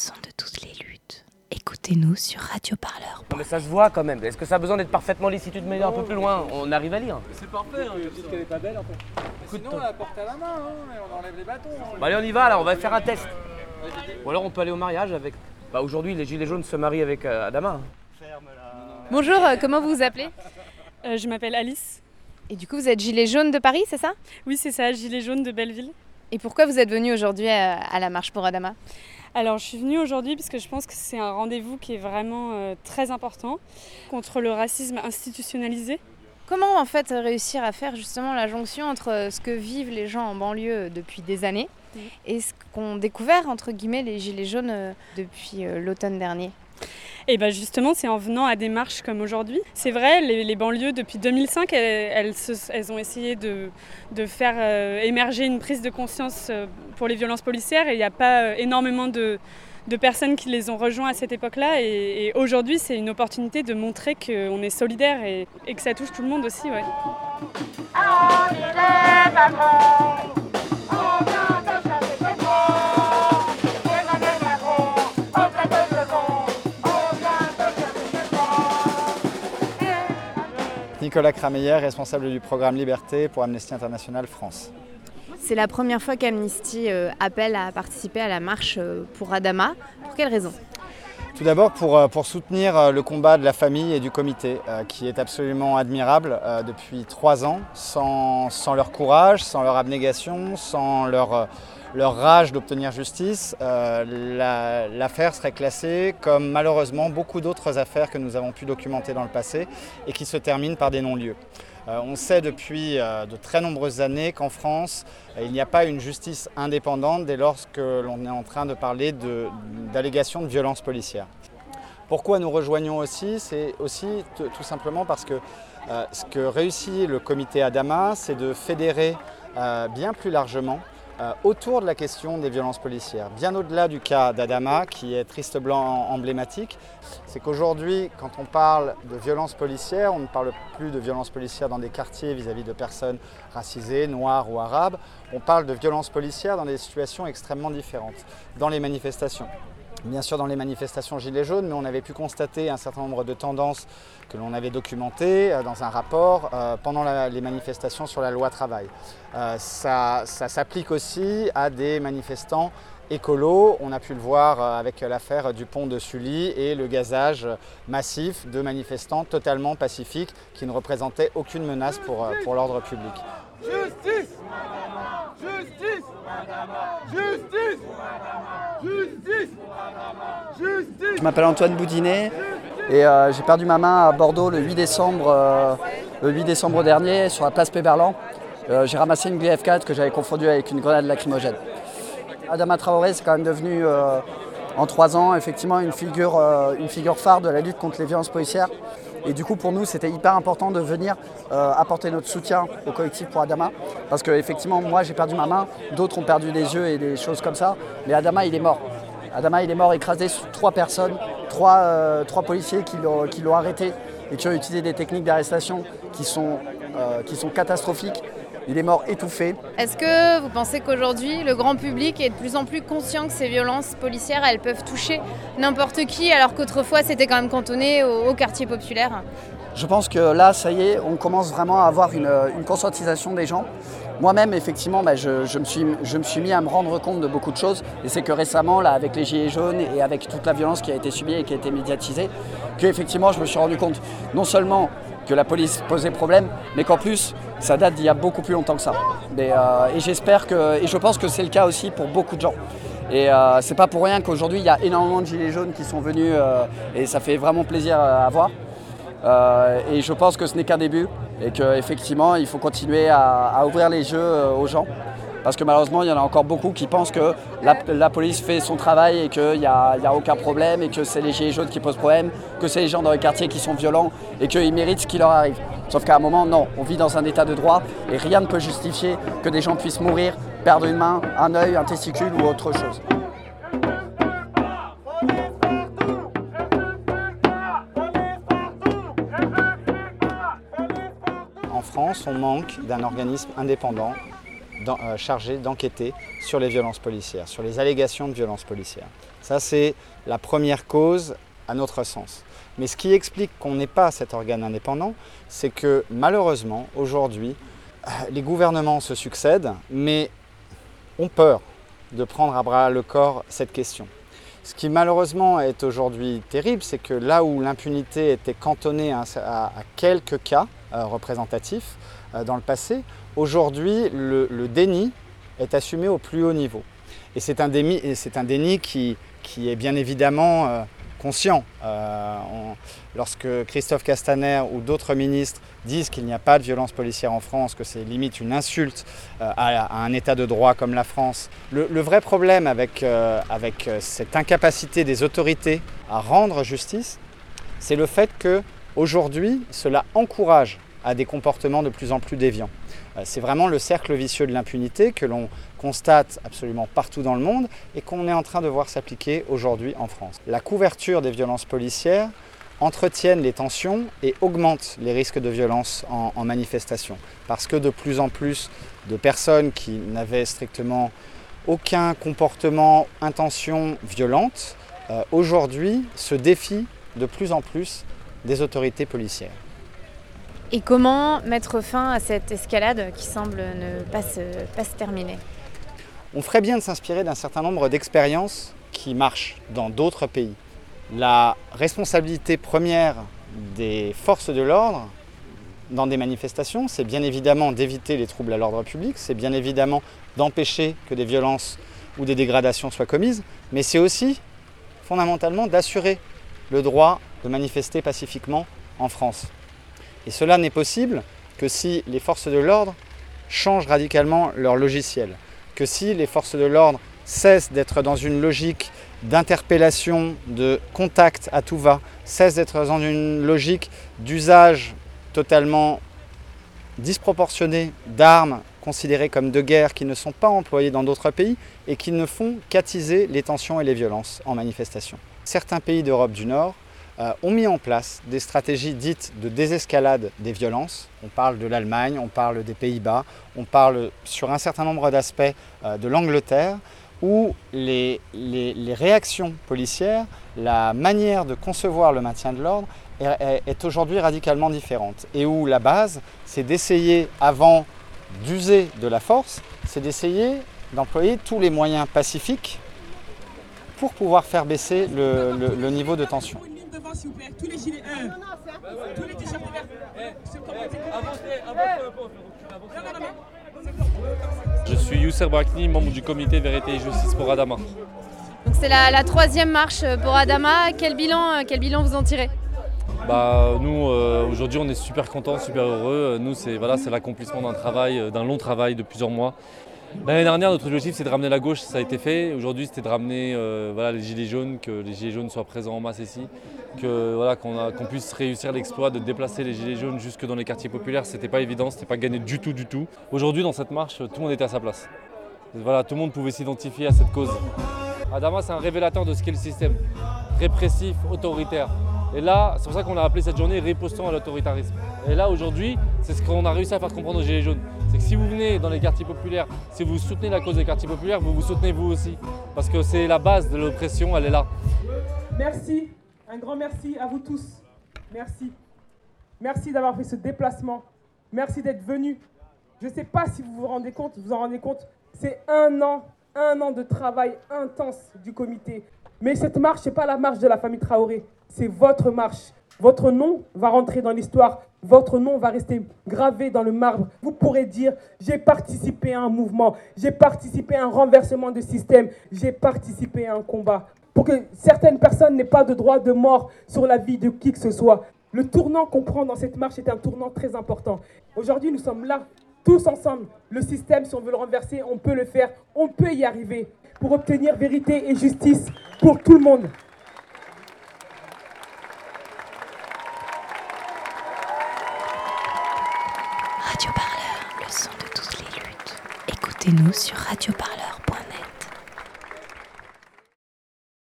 son de toutes les luttes. Écoutez-nous sur Radio Parleur. Non mais ça se voit quand même. Est-ce que ça a besoin d'être parfaitement lisse Si tu te mets un peu plus loin, on arrive à lire. C'est parfait, hein, juste qu'elle est pas belle en fait. Sinon, on la porte à la main, hein, et on enlève les bâtons. hein. Bah allez, on y va là, on va faire un test. Ou alors on peut aller au mariage avec. Bah aujourd'hui, les gilets jaunes se marient avec euh, Adama. Bonjour, euh, comment vous vous appelez? Euh, je m'appelle Alice. Et du coup, vous êtes gilet jaune de Paris, c'est ça? Oui, c'est ça, gilet jaune de Belleville. Et pourquoi vous êtes venu aujourd'hui à, à la marche pour Adama? Alors, je suis venue aujourd'hui parce que je pense que c'est un rendez-vous qui est vraiment euh, très important contre le racisme institutionnalisé. Comment en fait réussir à faire justement la jonction entre euh, ce que vivent les gens en banlieue depuis des années et ce qu'ont découvert entre guillemets les gilets jaunes euh, depuis euh, l'automne dernier? Et bien justement, c'est en venant à des marches comme aujourd'hui. C'est vrai, les, banlieues, depuis 2005, elles, ont essayé de, faire euh, émerger une prise de conscience euh, pour les violences policières et il n'y a pas euh, énormément de, personnes qui les ont rejoints à cette époque-là. Et, aujourd'hui, c'est une opportunité de montrer qu'on est solidaire et, que ça touche tout le monde aussi. Nicolas Crameyer, responsable du programme Liberté pour Amnesty International France. C'est la première fois qu'Amnesty euh, appelle à participer à la marche euh, pour Adama. Pour quelle raison? Tout d'abord pour, euh, pour soutenir le combat de la famille et du comité, euh, qui est absolument admirable euh, depuis trois ans. Sans, sans leur courage, sans leur abnégation, sans leur, euh, leur rage d'obtenir justice, euh, la- l'affaire serait classée comme malheureusement beaucoup d'autres affaires que nous avons pu documenter dans le passé et qui se terminent par des non-lieux. Euh, on sait depuis euh, de très nombreuses années qu'en France, il n'y a pas une justice indépendante dès lors que l'on est en train de parler de- d'allégations de, violence policière. Pourquoi nous rejoignons aussi C'est aussi tout simplement parce que ce que réussit le comité Adama, c'est de fédérer bien plus largement autour de la question des violences policières. Bien au-delà du cas d'Adama, qui est triste blanc emblématique, c'est qu'aujourd'hui, quand on parle de violences policières, on ne parle plus de violences policières dans des quartiers vis-à-vis de personnes racisées, noires ou arabes, on parle de violences policières dans des situations extrêmement différentes, dans les manifestations. Bien sûr dans les manifestations Gilets jaunes, mais on avait pu constater un certain nombre de tendances que l'on avait documentées euh, dans un rapport euh, pendant les manifestations sur la loi travail. Euh, ça s'applique aussi à des manifestants écolos. On a pu le voir avec l'affaire du pont de Sully et le gazage massif de manifestants totalement pacifiques qui ne représentaient aucune menace pour, pour l'ordre public. Justice Justice Justice Je m'appelle Antoine Boudinet et euh, j'ai perdu ma main à Bordeaux le 8 décembre, euh, le 8 décembre dernier sur la place Péberlan. Euh, j'ai ramassé une GF4 que j'avais confondue avec une grenade lacrymogène. Adama Traoré, c'est quand même devenu en trois ans effectivement une figure, une figure phare de la lutte contre les violences policières. Et du coup, pour nous, c'était hyper important de venir euh, apporter notre soutien au collectif pour Adama. Parce que, effectivement, moi, j'ai perdu ma main, d'autres ont perdu des yeux et des choses comme ça. Mais Adama, il est mort. Adama, il est mort écrasé sous trois personnes, trois, euh, trois policiers qui l'ont arrêté et qui ont utilisé des techniques d'arrestation qui, euh, qui sont catastrophiques. Il est mort étouffé. Est-ce que vous pensez qu'aujourd'hui, le grand public est de plus en plus conscient que ces violences policières, elles peuvent toucher n'importe qui, alors qu'autrefois, c'était quand même cantonné au, au quartier populaire? Je pense que là, ça y est, on commence vraiment à avoir une, une conscientisation des gens. Moi-même, effectivement, bah, je, je me suis, je me suis mis à me rendre compte de beaucoup de choses. Et c'est que récemment, là, avec les Gilets jaunes et avec toute la violence qui a été subie et qui a été médiatisée, que effectivement, je me suis rendu compte non seulement que la police posait problème, mais qu'en plus, ça date d'il y a beaucoup plus longtemps que ça. Euh, et j'espère que, et je pense que c'est le cas aussi pour beaucoup de gens. Et euh, c'est pas pour rien qu'aujourd'hui, il y a énormément de Gilets jaunes qui sont venus euh, et ça fait vraiment plaisir à voir. Et je pense que ce n'est qu'un début et qu'effectivement, il faut continuer à, ouvrir les euh, aux gens. Parce que malheureusement, il y en a encore beaucoup qui pensent que la, police fait son travail et qu'il n'y a, y a aucun problème et que c'est les gilets jaunes qui posent problème, que c'est les gens dans les quartiers qui sont violents et qu'ils méritent ce qui leur arrive. Sauf qu'à un moment, non, on vit dans un état de droit et rien ne peut justifier que des gens puissent mourir, perdre une main, un œil, un testicule ou autre chose. En France, on manque d'un organisme indépendant euh, d'enquêter sur les violences policières, sur les allégations de violences policières. Ça, c'est la première cause à notre sens. Mais ce qui explique qu'on n'est pas cet organe indépendant, c'est que malheureusement, aujourd'hui, euh, les gouvernements se succèdent, mais ont peur de prendre à bras le corps cette question. Ce qui malheureusement est aujourd'hui terrible, c'est que là où l'impunité était cantonnée à, quelques cas euh, représentatifs euh, dans le passé, aujourd'hui le, déni est assumé au plus haut niveau. Et c'est un, déni qui, est bien évidemment conscient. Euh, lorsque Christophe Castaner ou d'autres ministres disent qu'il n'y a pas de violence policière en France, que c'est limite une insulte à, un État de droit comme la France, le, vrai problème avec cette incapacité des autorités à rendre justice, c'est le fait que aujourd'hui, cela encourage à des comportements de plus en plus déviants. C'est vraiment le cercle vicieux de l'impunité que l'on constate absolument partout dans le monde et qu'on est en train de voir s'appliquer aujourd'hui en France. La couverture des violences policières entretiennent les tensions et augmentent les risques de violence en, manifestation. Parce que de plus en plus de personnes qui n'avaient strictement aucun comportement, intention violente, euh, aujourd'hui se défient de plus en plus des autorités policières. Et comment mettre fin à cette escalade qui semble ne pas pas se terminer? On ferait bien de s'inspirer d'un certain nombre d'expériences qui marchent dans d'autres pays. La responsabilité première des forces de l'ordre dans des manifestations, c'est bien évidemment d'éviter les troubles à l'ordre public, c'est bien évidemment d'empêcher que des violences ou des dégradations soient commises, mais c'est aussi fondamentalement d'assurer le droit de manifester pacifiquement en France. Et cela n'est possible que si les forces de l'ordre changent radicalement leur logiciel que si les forces de l'ordre cessent d'être dans une logique d'interpellation, de contact à tout va, cessent d'être dans une logique d'usage totalement disproportionné d'armes considérées comme de guerre qui ne sont pas employées dans d'autres pays et qui ne font qu'attiser les tensions et les violences en manifestation. Certains pays d'Europe du Nord euh, ont mis en place des stratégies dites de désescalade des violences. On parle de l'Allemagne, on parle des Pays-Bas, on parle sur un certain nombre d'aspects euh, de l'Angleterre, où les, réactions policières, la manière de concevoir le maintien de l'ordre est, aujourd'hui radicalement différente. Et où la base, c'est d'essayer, avant d'user de la force, c'est d'essayer d'employer tous les moyens pacifiques pour pouvoir faire baisser le niveau de tension s'il vous plaît. Tous les gilets. tous les t-shirts Je suis Yousser Brakni, membre du comité Vérité et Justice pour Adama. Donc c'est la, troisième marche pour Adama. Quel bilan, quel bilan vous en tirez? Bah, nous, euh, aujourd'hui, on est super contents, super heureux. Nous, c'est voilà, l'accomplissement d'un travail, d'un long travail de plusieurs mois. L'année dernière, notre objectif, c'est de ramener la gauche, ça a été fait. Aujourd'hui, c'était de ramener euh, les gilets jaunes, que les gilets jaunes soient présents en masse ici, qu'on puisse réussir l'exploit de déplacer les gilets jaunes jusque dans les quartiers populaires. C'était pas évident, c'était pas gagné du tout, du tout. Aujourd'hui, dans cette marche, tout le monde était à sa place. Voilà, tout le monde pouvait s'identifier à cette cause. Adama, c'est un révélateur de ce qu'est le système répressif, autoritaire. Et là, c'est pour ça qu'on a appelé cette journée ripostant à l'autoritarisme. Et là, aujourd'hui, c'est ce qu'on a réussi à faire comprendre aux Gilets jaunes. C'est que si vous venez dans les quartiers populaires, si vous soutenez la cause des quartiers populaires, vous vous soutenez vous aussi. Parce que c'est la base de l'oppression, elle est là. Merci, un grand merci à vous tous. Merci. Merci d'avoir fait ce déplacement. Merci d'être venu. Je ne sais pas si vous vous rendez compte, vous en rendez compte, c'est un an, un an de travail intense du comité. Mais cette marche, n'est pas la marche de la famille Traoré c'est votre marche. Votre nom va rentrer dans l'histoire. Votre nom va rester gravé dans le marbre. Vous pourrez dire, j'ai participé à un mouvement, j'ai participé à un renversement de système, j'ai participé à un combat. Pour que certaines personnes n'aient pas de droit de mort sur la vie de qui que ce soit. Le tournant qu'on prend dans cette marche est un tournant très important. Aujourd'hui, nous sommes là, tous ensemble. Le système, si on veut le renverser, on peut le faire, on peut y arriver pour obtenir vérité et justice pour tout le monde. Écoutez-nous sur Radio Parleur.